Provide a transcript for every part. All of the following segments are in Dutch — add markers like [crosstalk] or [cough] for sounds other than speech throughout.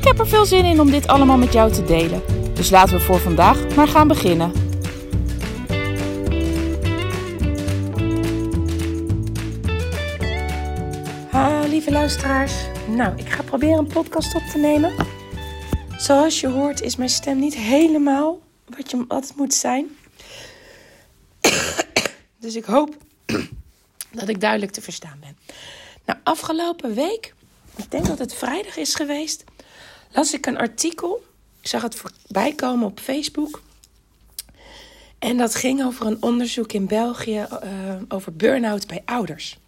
Ik heb er veel zin in om dit allemaal met jou te delen. Dus laten we voor vandaag maar gaan beginnen. Lieve luisteraars. Nou, ik ga proberen een podcast op te nemen. Zoals je hoort is mijn stem niet helemaal wat, je, wat moet zijn. [coughs] Dus ik hoop [coughs] dat ik duidelijk te verstaan ben. Nou, afgelopen week, ik denk dat het vrijdag is geweest, las ik een artikel. Ik zag het voorbij komen op Facebook. En dat ging over een onderzoek in België uh, over burn-out bij ouders.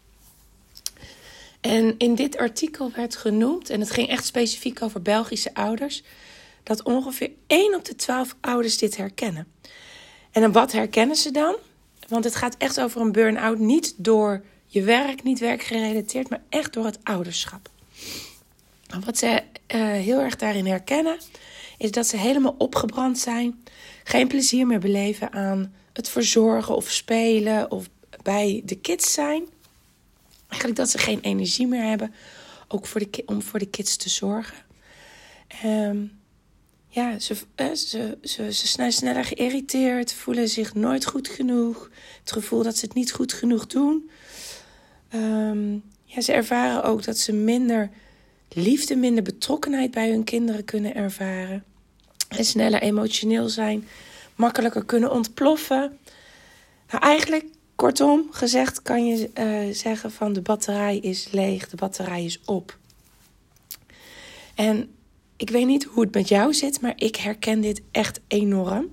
En in dit artikel werd genoemd, en het ging echt specifiek over Belgische ouders, dat ongeveer 1 op de 12 ouders dit herkennen. En wat herkennen ze dan? Want het gaat echt over een burn-out, niet door je werk, niet werkgerelateerd, maar echt door het ouderschap. Wat ze uh, heel erg daarin herkennen, is dat ze helemaal opgebrand zijn, geen plezier meer beleven aan het verzorgen of spelen of bij de kids zijn. Eigenlijk dat ze geen energie meer hebben, ook voor de, om voor de kids te zorgen. Um, ja, ze, uh, ze, ze, ze zijn sneller geïrriteerd, voelen zich nooit goed genoeg. Het gevoel dat ze het niet goed genoeg doen. Um, ja, ze ervaren ook dat ze minder liefde, minder betrokkenheid bij hun kinderen kunnen ervaren. En sneller emotioneel zijn, makkelijker kunnen ontploffen. Nou, eigenlijk, kortom gezegd, kan je uh, zeggen van de batterij is leeg, de batterij is op. En ik weet niet hoe het met jou zit, maar ik herken dit echt enorm.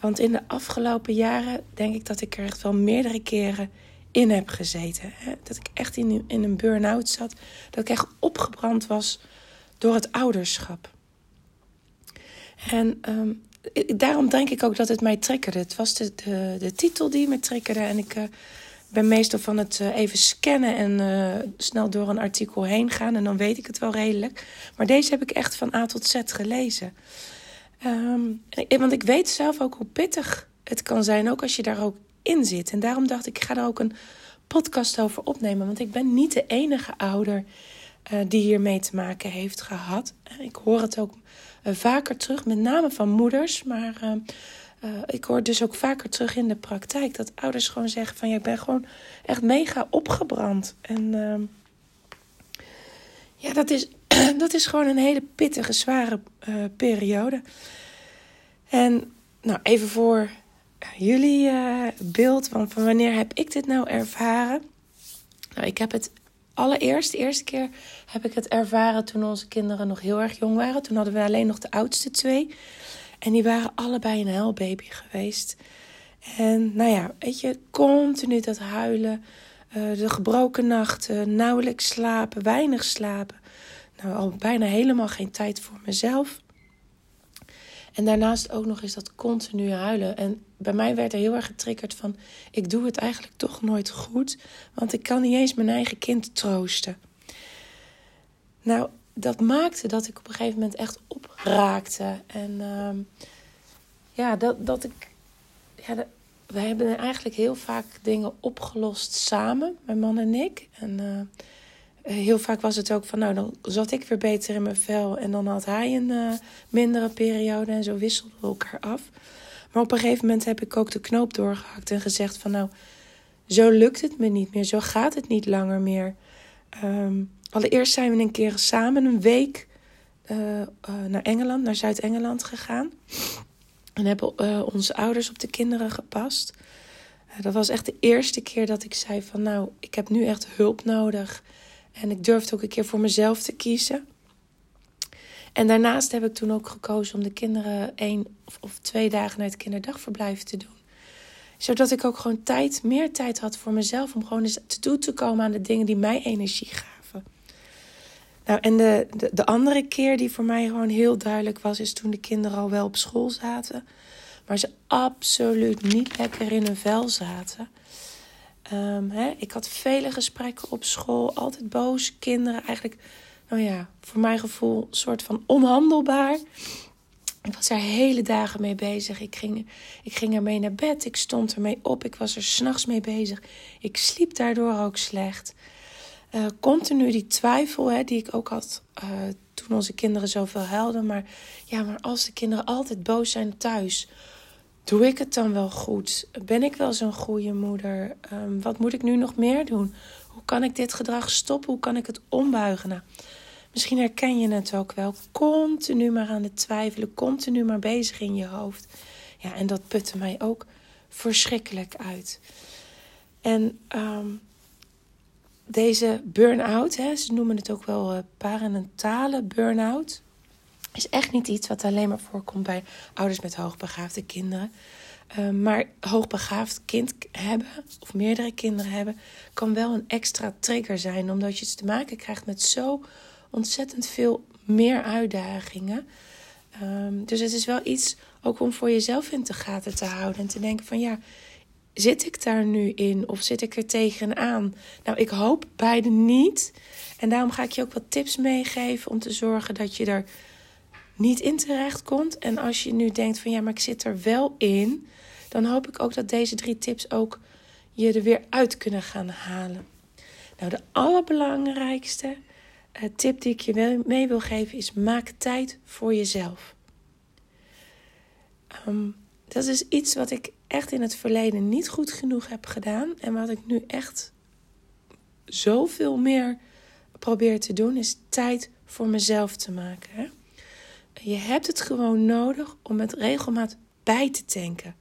Want in de afgelopen jaren denk ik dat ik er echt wel meerdere keren in heb gezeten. Dat ik echt in, in een burn-out zat. Dat ik echt opgebrand was door het ouderschap. En um, daarom denk ik ook dat het mij triggerde. Het was de, de, titel die me triggerde. En ik uh, ben meestal van het uh, even scannen en uh, snel door een artikel heen gaan. En dan weet ik het wel redelijk. Maar deze heb ik echt van A tot Z gelezen. Um, want ik weet zelf ook hoe pittig het kan zijn. Ook als je daar ook in zit. En daarom dacht ik, ik ga er ook een podcast over opnemen. Want ik ben niet de enige ouder uh, die hiermee te maken heeft gehad. Ik hoor het ook uh, vaker terug, met name van moeders. Maar ik hoor dus ook vaker terug in de praktijk dat ouders gewoon zeggen: van ja, ik ben gewoon echt mega opgebrand. En ehm, ja, dat is, [clears throat] dat is gewoon een hele pittige, zware periode. En nou, even voor jullie uh, beeld van, van wanneer heb ik dit nou ervaren? Nou, ik heb het allereerst, de eerste keer heb ik het ervaren toen onze kinderen nog heel erg jong waren. Toen hadden we alleen nog de oudste twee. En die waren allebei een huilbaby geweest. En nou ja, weet je, continu dat huilen. Uh, de gebroken nachten, nauwelijks slapen, weinig slapen. Nou, al bijna helemaal geen tijd voor mezelf. En daarnaast ook nog eens dat continu huilen. En bij mij werd er heel erg getriggerd van... ik doe het eigenlijk toch nooit goed... want ik kan niet eens mijn eigen kind troosten. Nou, dat maakte dat ik op een gegeven moment echt opraakte. En uh, ja, dat, dat ik... Ja, wij hebben eigenlijk heel vaak dingen opgelost samen, mijn man en ik. En... Uh, heel vaak was het ook van, nou, dan zat ik weer beter in mijn vel en dan had hij een uh, mindere periode en zo wisselden we elkaar af. Maar op een gegeven moment heb ik ook de knoop doorgehakt en gezegd van, nou, zo lukt het me niet meer, zo gaat het niet langer meer. Um, allereerst zijn we een keer samen een week uh, naar Engeland, naar Zuid-Engeland gegaan. En hebben onze ouders op de kinderen gepast. dat was echt de eerste keer dat ik zei van, nou, ik heb nu echt hulp nodig. En ik durfde ook een keer voor mezelf te kiezen. En daarnaast heb ik toen ook gekozen om de kinderen één of, twee dagen naar het kinderdagverblijf te doen. Zodat ik ook gewoon tijd, meer tijd had voor mezelf om gewoon eens te toe te komen aan de dingen die mij energie gaven. Nou, en de, de, de andere keer die voor mij gewoon heel duidelijk was, is toen de kinderen al wel op school zaten. Maar ze absoluut niet lekker in hun vel zaten. Ehm, hè, ik had vele gesprekken op school, altijd boos kinderen. Eigenlijk, nou ja, voor mijn gevoel, soort van onhandelbaar. Ik was er hele dagen mee bezig. Ik ging, ik ging ermee naar bed. Ik stond ermee op. Ik was er s'nachts mee bezig. Ik sliep daardoor ook slecht. Uh, continu die twijfel hè, die ik ook had uh, toen onze kinderen zoveel huilden. Maar ja, maar als de kinderen altijd boos zijn thuis, doe ik het dan wel goed? Ben ik wel zo'n goede moeder? Um, wat moet ik nu nog meer doen? Hoe kan ik dit gedrag stoppen? Hoe kan ik het ombuigen? Nou, misschien herken je het ook wel. Continu maar aan het twijfelen, continu maar bezig in je hoofd. Ja, en dat putte mij ook verschrikkelijk uit. En um, deze burn-out, ze noemen het ook wel uh, parenentale burn-out, is echt niet iets wat alleen maar voorkomt bij ouders met hoogbegaafde kinderen. Uh, maar hoogbegaafd kind hebben, of meerdere kinderen hebben, kan wel een extra trigger zijn, omdat je te maken krijgt met zo ontzettend veel meer uitdagingen. Um, dus het is wel iets ook om voor jezelf in te gaten te houden en te denken van ja, zit ik daar nu in of zit ik er tegenaan? Nou, ik hoop beide niet. En daarom ga ik je ook wat tips meegeven om te zorgen dat je er niet in terecht komt. En als je nu denkt van ja, maar ik zit er wel in, dan hoop ik ook dat deze drie tips ook je er weer uit kunnen gaan halen. Nou, de allerbelangrijkste uh, tip die ik je mee wil geven is: maak tijd voor jezelf. Um, dat is iets wat ik echt in het verleden niet goed genoeg heb gedaan. En wat ik nu echt zoveel meer probeer te doen, is tijd voor mezelf te maken. Je hebt het gewoon nodig om met regelmaat bij te tanken.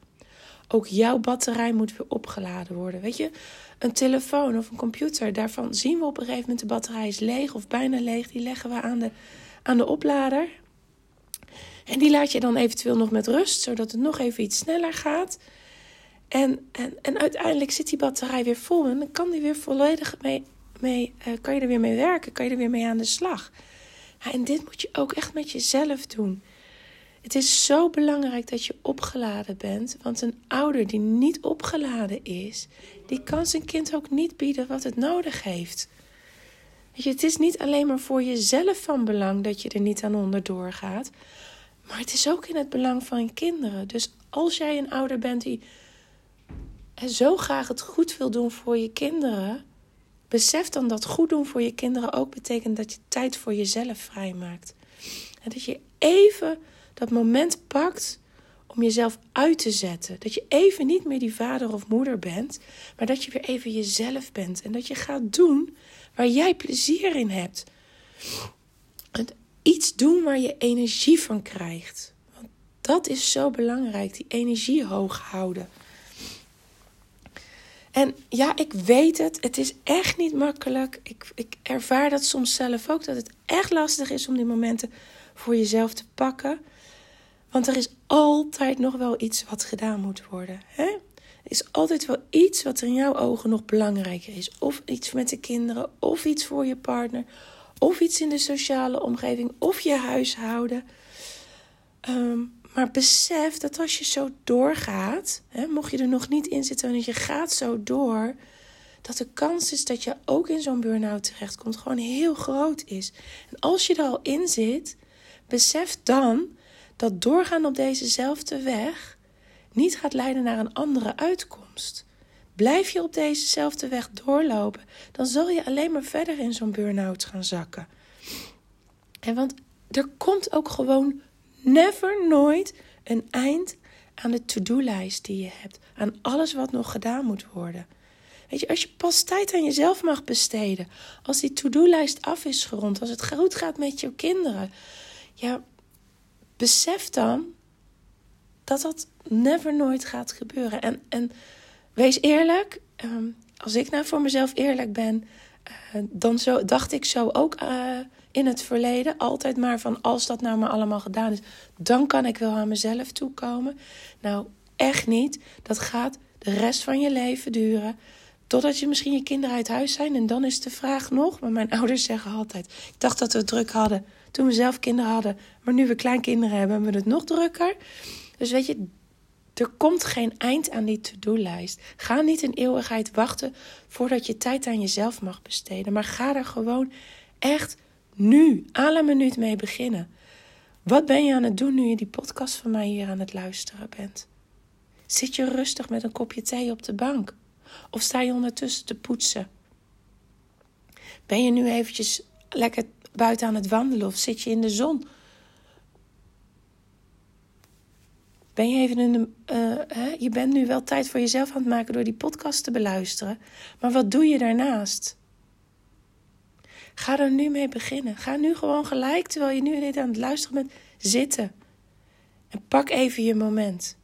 Ook jouw batterij moet weer opgeladen worden. Weet je, een telefoon of een computer, daarvan zien we op een gegeven moment de batterij is leeg of bijna leeg. Die leggen we aan de, aan de oplader. En die laat je dan eventueel nog met rust, zodat het nog even iets sneller gaat. En, en, en uiteindelijk zit die batterij weer vol en dan kan die weer volledig mee, mee uh, kan je er weer mee werken, kan je er weer mee aan de slag. En dit moet je ook echt met jezelf doen. Het is zo belangrijk dat je opgeladen bent, want een ouder die niet opgeladen is, die kan zijn kind ook niet bieden wat het nodig heeft. Weet je, het is niet alleen maar voor jezelf van belang dat je er niet aan onderdoor gaat, maar het is ook in het belang van je kinderen. Dus als jij een ouder bent die zo graag het goed wil doen voor je kinderen, besef dan dat goed doen voor je kinderen ook betekent dat je tijd voor jezelf vrijmaakt. En dat je even dat moment pakt om jezelf uit te zetten. Dat je even niet meer die vader of moeder bent, maar dat je weer even jezelf bent. En dat je gaat doen waar jij plezier in hebt. Iets doen waar je energie van krijgt. Want dat is zo belangrijk, die energie hoog houden. En ja, ik weet het. Het is echt niet makkelijk. Ik, ik ervaar dat soms zelf ook. Dat het echt lastig is om die momenten voor jezelf te pakken. Want er is altijd nog wel iets wat gedaan moet worden. Hè? Er is altijd wel iets wat er in jouw ogen nog belangrijker is. Of iets met de kinderen, of iets voor je partner, of iets in de sociale omgeving, of je huishouden. Um, maar besef dat als je zo doorgaat, hè, mocht je er nog niet in zitten en je gaat zo door, dat de kans is dat je ook in zo'n burn-out terechtkomt gewoon heel groot is. En als je er al in zit, besef dan dat doorgaan op dezezelfde weg niet gaat leiden naar een andere uitkomst. Blijf je op dezezelfde weg doorlopen, dan zal je alleen maar verder in zo'n burn-out gaan zakken. En want er komt ook gewoon never nooit een eind aan de to-do-lijst die je hebt. Aan alles wat nog gedaan moet worden. Weet je, als je pas tijd aan jezelf mag besteden. Als die to-do-lijst af is gerond. Als het goed gaat met je kinderen. Ja, besef dan dat dat never nooit gaat gebeuren. En, en wees eerlijk. Ehm, als ik nou voor mezelf eerlijk ben. Uh, dan zo, dacht ik zo ook uh, in het verleden. Altijd maar van als dat nou maar allemaal gedaan is, dan kan ik wel aan mezelf toekomen. Nou, echt niet. Dat gaat de rest van je leven duren. Totdat je misschien je kinderen uit huis zijn. En dan is de vraag nog. Maar mijn [laughs] ouders zeggen altijd. Ik dacht dat we het druk hadden toen we zelf kinderen hadden. Maar nu we kleinkinderen hebben, hebben we het nog drukker. Dus weet je, er komt geen eind aan die to-do-lijst. Ga niet een eeuwigheid wachten voordat je tijd aan jezelf mag besteden. Maar ga er gewoon echt nu, à la minuut mee beginnen. Wat ben je aan het doen nu je die podcast van mij hier aan het luisteren bent? Zit je rustig met een kopje thee op de bank? Of sta je ondertussen te poetsen? Ben je nu eventjes lekker buiten aan het wandelen of zit je in de zon? Ben je even in de, uh, hè? Je bent nu wel tijd voor jezelf aan het maken door die podcast te beluisteren. Maar wat doe je daarnaast? Ga er nu mee beginnen. Ga nu gewoon gelijk, terwijl je nu dit aan het luisteren bent, zitten. En pak even je moment.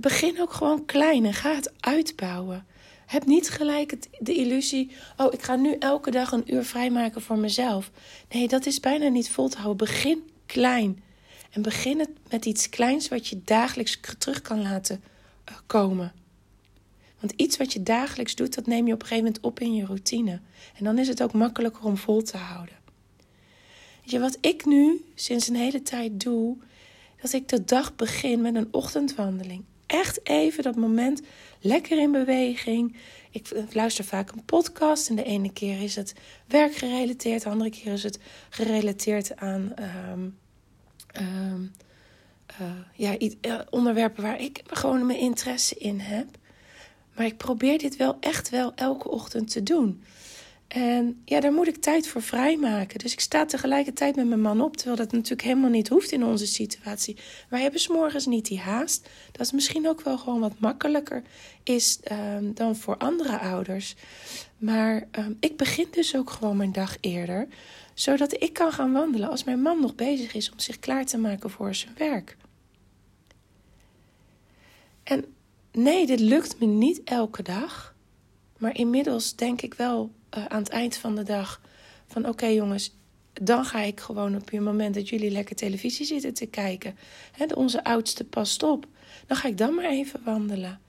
begin ook gewoon klein en ga het uitbouwen. Heb niet gelijk de illusie, oh, ik ga nu elke dag een uur vrijmaken voor mezelf. Nee, dat is bijna niet vol te houden. Begin klein. En begin het met iets kleins wat je dagelijks terug kan laten eh, komen. Want iets wat je dagelijks doet, dat neem je op een gegeven moment op in je routine. En dan is het ook makkelijker om vol te houden. Weet je, wat ik nu sinds een hele tijd doe, dat ik de dag begin met een ochtendwandeling. Echt even dat moment lekker in beweging. Ik luister vaak een podcast en de ene keer is het werkgerelateerd, de andere keer is het gerelateerd aan ehm, ehm, eh, ja, eh, onderwerpen waar ik gewoon mijn interesse in heb. Maar ik probeer dit wel echt wel elke ochtend te doen. En ja, daar moet ik tijd voor vrijmaken. Dus ik sta tegelijkertijd met mijn man op, terwijl dat natuurlijk helemaal niet hoeft in onze situatie. Wij hebben s'morgens niet die haast. Dat is misschien ook wel gewoon wat makkelijker is um, dan voor andere ouders. Maar um, ik begin dus ook gewoon mijn dag eerder, zodat ik kan gaan wandelen als mijn man nog bezig is om zich klaar te maken voor zijn werk. En nee, dit lukt me niet elke dag. Maar inmiddels denk ik wel uh, aan het eind van de dag van oké jongens, dan ga ik gewoon op je moment dat jullie lekker televisie zitten te kijken. Hè, onze oudste past op. Dan ga ik dan maar even wandelen.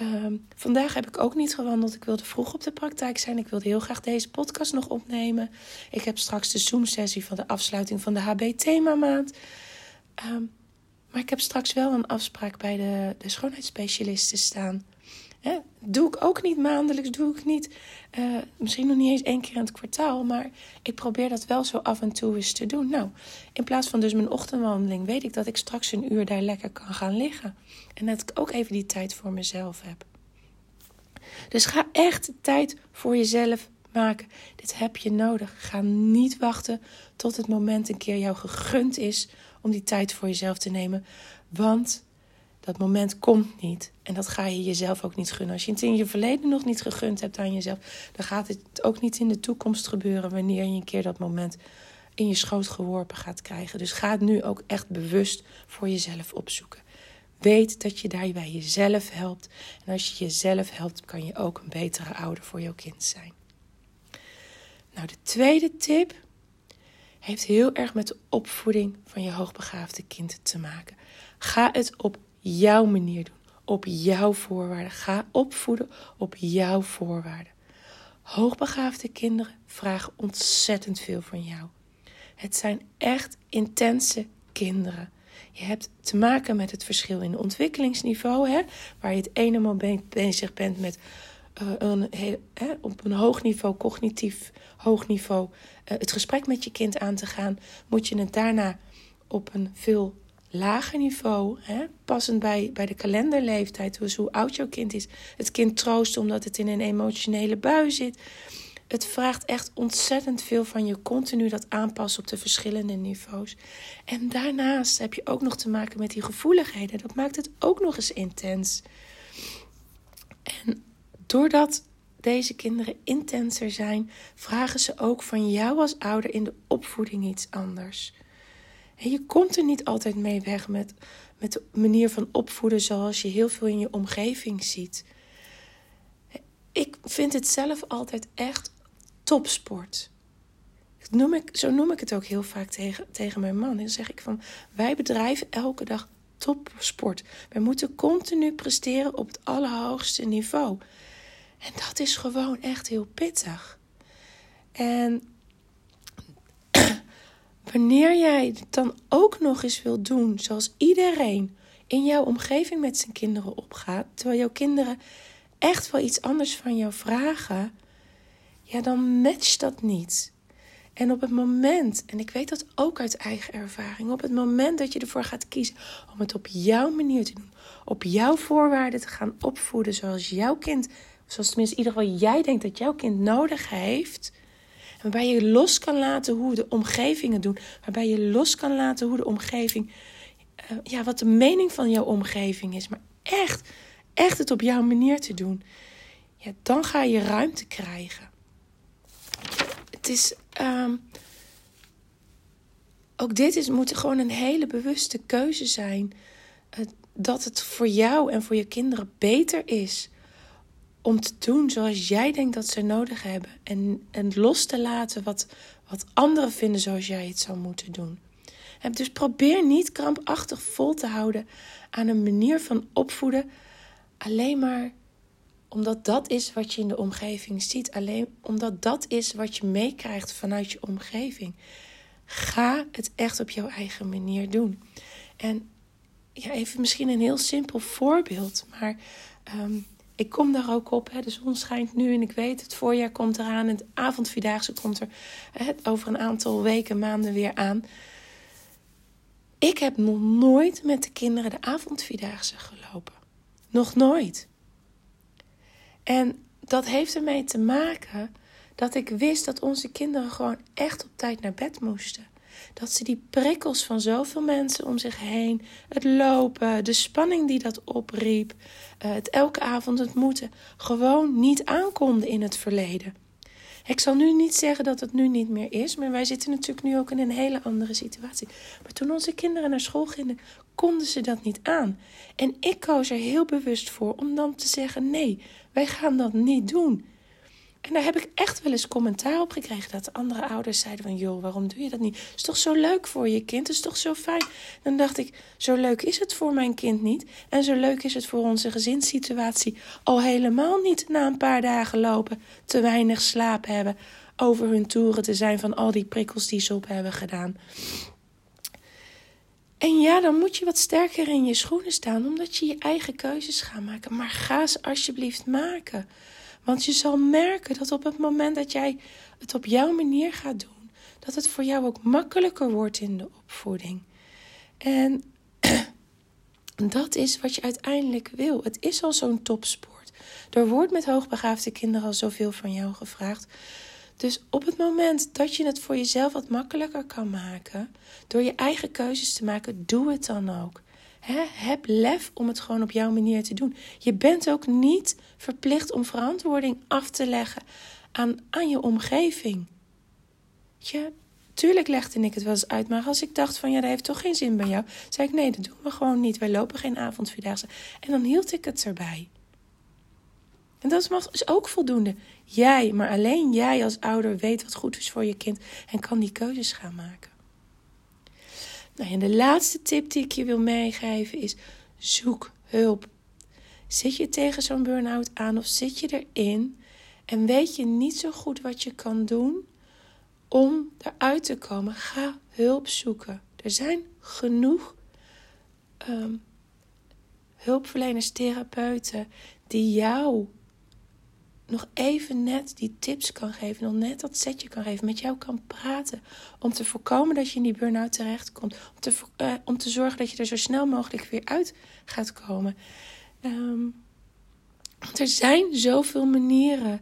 Um, vandaag heb ik ook niet gewandeld. Ik wilde vroeg op de praktijk zijn. Ik wilde heel graag deze podcast nog opnemen. Ik heb straks de Zoom-sessie van de afsluiting van de HB-themamaand. Um, maar ik heb straks wel een afspraak bij de, de schoonheidsspecialisten staan. Hè? Doe ik ook niet maandelijks, doe ik niet. Uh, misschien nog niet eens één keer in het kwartaal. Maar ik probeer dat wel zo af en toe eens te doen. Nou, in plaats van dus mijn ochtendwandeling, weet ik dat ik straks een uur daar lekker kan gaan liggen. En dat ik ook even die tijd voor mezelf heb. Dus ga echt tijd voor jezelf maken. Dit heb je nodig. Ga niet wachten tot het moment een keer jou gegund is om die tijd voor jezelf te nemen. Want dat moment komt niet. En dat ga je jezelf ook niet gunnen. Als je het in je verleden nog niet gegund hebt aan jezelf, dan gaat het ook niet in de toekomst gebeuren wanneer je een keer dat moment in je schoot geworpen gaat krijgen. Dus ga het nu ook echt bewust voor jezelf opzoeken. Weet dat je daarbij jezelf helpt. En als je jezelf helpt, kan je ook een betere ouder voor jouw kind zijn. Nou, de tweede tip heeft heel erg met de opvoeding van je hoogbegaafde kind te maken. Ga het op jouw manier doen, op jouw voorwaarden. Ga opvoeden op jouw voorwaarden. Hoogbegaafde kinderen vragen ontzettend veel van jou. Het zijn echt intense kinderen. Je hebt te maken met het verschil in ontwikkelingsniveau, hè, waar je het ene moment bezig bent met uh, een, hè, op een hoog niveau, cognitief hoog niveau, het gesprek met je kind aan te gaan, moet je het daarna op een veel lager niveau, hè, passend bij, bij de kalenderleeftijd, dus hoe oud jouw kind is, het kind troosten omdat het in een emotionele bui zit. Het vraagt echt ontzettend veel van je continu dat aanpassen op de verschillende niveaus. En daarnaast heb je ook nog te maken met die gevoeligheden. Dat maakt het ook nog eens intens. En doordat deze kinderen intenser zijn, vragen ze ook van jou als ouder in de opvoeding iets anders. Je komt er niet altijd mee weg met, met de manier van opvoeden zoals je heel veel in je omgeving ziet. Ik vind het zelf altijd echt topsport. Noem ik, zo noem ik het ook heel vaak tegen, tegen mijn man. Dan zeg ik van, wij bedrijven elke dag topsport. Wij moeten continu presteren op het allerhoogste niveau. En dat is gewoon echt heel pittig. En [clears throat] wanneer jij het dan ook nog eens wil doen zoals iedereen in jouw omgeving met zijn kinderen opgaat, terwijl jouw kinderen echt wel iets anders van jou vragen, ja, dan matcht dat niet. En op het moment, en ik weet dat ook uit eigen ervaring, op het moment dat je ervoor gaat kiezen om het op jouw manier te doen, op jouw voorwaarden te gaan opvoeden zoals jouw kind, zoals tenminste in ieder geval jij denkt dat jouw kind nodig heeft, waarbij je los kan laten hoe de omgeving het doen, waarbij je los kan laten hoe de omgeving, uh, ja, wat de mening van jouw omgeving is, maar echt, echt het op jouw manier te doen, ja, dan ga je ruimte krijgen. Het is. Um, ook dit is, moet gewoon een hele bewuste keuze zijn. dat het voor jou en voor je kinderen beter is om te doen zoals jij denkt dat ze nodig hebben. En, en los te laten wat, wat anderen vinden zoals jij het zou moeten doen. En dus probeer niet krampachtig vol te houden aan een manier van opvoeden. Alleen maar omdat dat is wat je in de omgeving ziet. Alleen omdat dat is wat je meekrijgt vanuit je omgeving. Ga het echt op jouw eigen manier doen. En ja, even misschien een heel simpel voorbeeld. Maar um, ik kom daar ook op. Hè. De zon schijnt nu en ik weet het voorjaar komt eraan. En het avondvierdaagse komt er hè, over een aantal weken, maanden weer aan. Ik heb nog nooit met de kinderen de avondvierdaagse gelopen. Nog nooit. En dat heeft ermee te maken dat ik wist dat onze kinderen gewoon echt op tijd naar bed moesten. Dat ze die prikkels van zoveel mensen om zich heen, het lopen, de spanning die dat opriep, eh, het elke avond het moeten, gewoon niet aankonden in het verleden. Ik zal nu niet zeggen dat het nu niet meer is, maar wij zitten natuurlijk nu ook in een hele andere situatie. Maar toen onze kinderen naar school gingen, konden ze dat niet aan. En ik koos er heel bewust voor om dan te zeggen: nee, wij gaan dat niet doen. En daar heb ik echt wel eens commentaar op gekregen. Dat de andere ouders zeiden van... joh, waarom doe je dat niet? Is toch zo leuk voor je kind? Is toch zo fijn? Dan dacht ik, zo leuk is het voor mijn kind niet. En zo leuk is het voor onze gezinssituatie al helemaal niet... na een paar dagen lopen, te weinig slaap hebben... over hun toeren te zijn van al die prikkels die ze op hebben gedaan. En ja, dan moet je wat sterker in je schoenen staan... omdat je je eigen keuzes gaat maken. Maar ga ze alsjeblieft maken... Want je zal merken dat op het moment dat jij het op jouw manier gaat doen, dat het voor jou ook makkelijker wordt in de opvoeding. En [clears throat] dat is wat je uiteindelijk wil. Het is al zo'n topsport. Er wordt met hoogbegaafde kinderen al zoveel van jou gevraagd. Dus op het moment dat je het voor jezelf wat makkelijker kan maken, door je eigen keuzes te maken, doe het dan ook heb lef om het gewoon op jouw manier te doen. Je bent ook niet verplicht om verantwoording af te leggen aan, aan je omgeving. Je, tuurlijk legde ik het wel eens uit, maar als ik dacht van ja, dat heeft toch geen zin bij jou, zei ik nee, dat doen we gewoon niet. Wij lopen geen avondvierdaagse. En dan hield ik het erbij. En dat is, is ook voldoende. Jij, maar alleen jij als ouder weet wat goed is voor je kind en kan die keuzes gaan maken. Nou, en de laatste tip die ik je wil meegeven is: zoek hulp. Zit je tegen zo'n burn-out aan of zit je erin en weet je niet zo goed wat je kan doen om eruit te komen? Ga hulp zoeken. Er zijn genoeg um, hulpverleners, therapeuten die jou nog even net die tips kan geven, nog net dat setje kan geven, met jou kan praten. Om te voorkomen dat je in die burn-out terechtkomt. Om te, uh, om te zorgen dat je er zo snel mogelijk weer uit gaat komen. Um, want er zijn zoveel manieren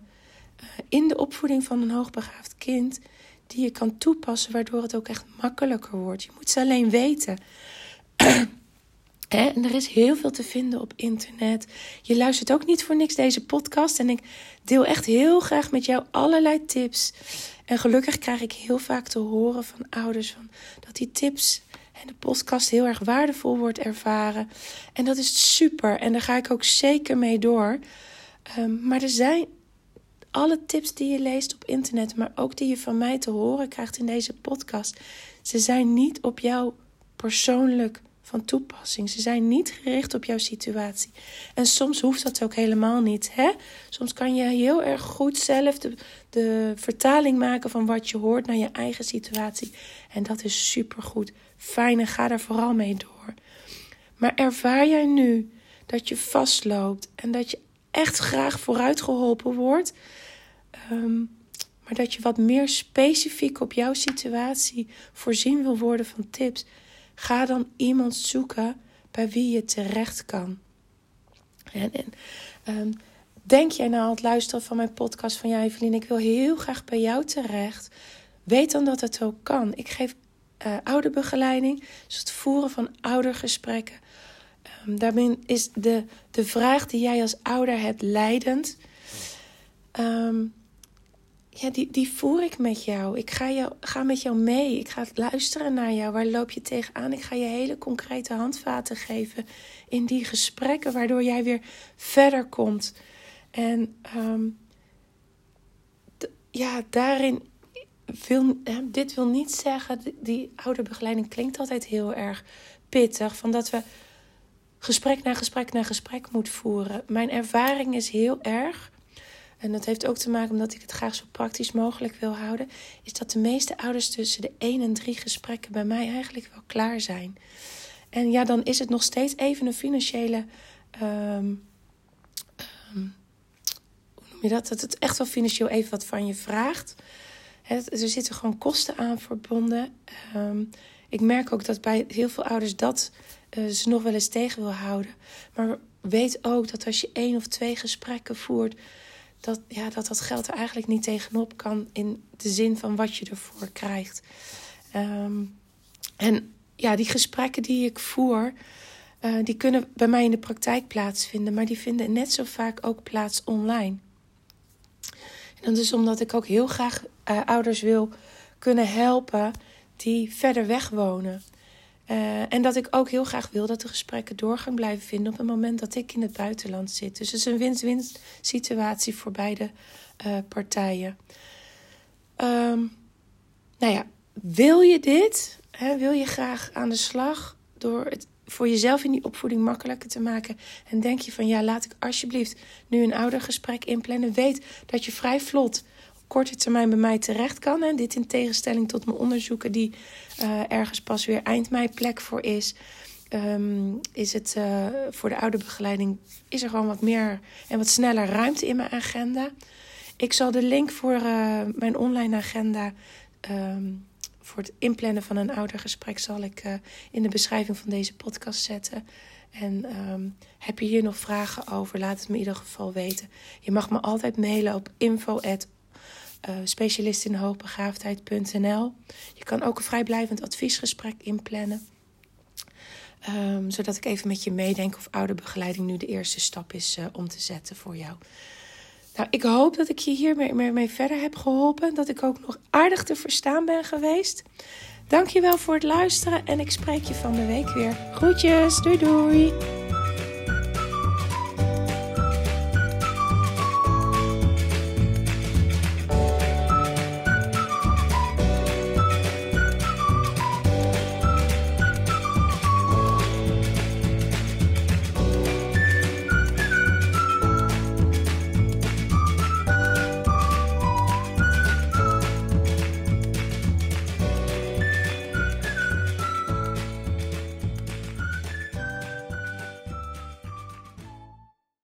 uh, in de opvoeding van een hoogbegaafd kind die je kan toepassen, waardoor het ook echt makkelijker wordt. Je moet ze alleen weten. [clears throat] En er is heel veel te vinden op internet. Je luistert ook niet voor niks deze podcast. En ik deel echt heel graag met jou allerlei tips. En gelukkig krijg ik heel vaak te horen van ouders van dat die tips en de podcast heel erg waardevol wordt ervaren. En dat is super. En daar ga ik ook zeker mee door. Um, maar er zijn alle tips die je leest op internet, maar ook die je van mij te horen krijgt in deze podcast. Ze zijn niet op jou persoonlijk van toepassing. Ze zijn niet gericht op jouw situatie. En soms hoeft dat ook helemaal niet. Hè? Soms kan je heel erg goed zelf de, de vertaling maken van wat je hoort naar je eigen situatie. En dat is supergoed. Fijn en ga daar vooral mee door. Maar ervaar jij nu dat je vastloopt en dat je echt graag vooruit geholpen wordt, ehm, maar dat je wat meer specifiek op jouw situatie voorzien wil worden van tips, ga dan iemand zoeken bij wie je terecht kan. En, en ehm, denk jij nou aan het luisteren van mijn podcast van ja, Evelien, ik wil heel graag bij jou terecht. Weet dan dat het ook kan. Ik geef uh, ouderbegeleiding, dus het voeren van oudergesprekken. Um, daarin is de, de vraag die jij als ouder hebt leidend. Um, ja, die, die voer ik met jou. Ik ga, jou, ga met jou mee. Ik ga luisteren naar jou. Waar loop je tegenaan? Ik ga je hele concrete handvaten geven in die gesprekken, waardoor jij weer verder komt. En um, ja, daarin wil, dit wil niet zeggen, die ouderbegeleiding klinkt altijd heel erg pittig, van dat we gesprek na gesprek na gesprek moeten voeren. Mijn ervaring is heel erg, en dat heeft ook te maken omdat ik het graag zo praktisch mogelijk wil houden, is dat de meeste ouders tussen de één en drie gesprekken bij mij eigenlijk wel klaar zijn. En ja, dan is het nog steeds even een financiële. Um, um, hoe noem je dat? Dat het echt wel financieel even wat van je vraagt er zitten gewoon kosten aan verbonden. Um, ik merk ook dat bij heel veel ouders dat uh, ze nog wel eens tegen wil houden. Maar weet ook dat als je één of twee gesprekken voert, dat, ja, dat dat geld er eigenlijk niet tegenop kan in de zin van wat je ervoor krijgt. Um, en ja, die gesprekken die ik voer, uh, die kunnen bij mij in de praktijk plaatsvinden, maar die vinden net zo vaak ook plaats online. En dat is omdat ik ook heel graag uh, ouders wil kunnen helpen die verder weg wonen. Uh, en dat ik ook heel graag wil dat de gesprekken doorgang blijven vinden op het moment dat ik in het buitenland zit. Dus het is een win-win situatie voor beide uh, partijen. Um, nou ja, wil je dit? Hè, wil je graag aan de slag door het voor jezelf in die opvoeding makkelijker te maken. En denk je van ja, laat ik alsjeblieft nu een oudergesprek inplannen. Weet dat je vrij vlot korte termijn bij mij terecht kan. En dit in tegenstelling tot mijn onderzoeken die uh, ergens pas weer eind mei plek voor is. Um, is het uh, voor de ouderbegeleiding is er gewoon wat meer en wat sneller ruimte in mijn agenda. Ik zal de link voor uh, mijn online agenda um, voor het inplannen van een oudergesprek zal ik in de beschrijving van deze podcast zetten. En um, heb je hier nog vragen over, laat het me in ieder geval weten. Je mag me altijd mailen op info uh, specialistinhoogbegaafdheid.nl. Je kan ook een vrijblijvend adviesgesprek inplannen. Um, zodat ik even met je meedenk of ouderbegeleiding nu de eerste stap is uh, om te zetten voor jou. Nou, ik hoop dat ik je hiermee mee, mee verder heb geholpen. Dat ik ook nog aardig te verstaan ben geweest. Dankjewel voor het luisteren en ik spreek je van de week weer. Groetjes, doei doei!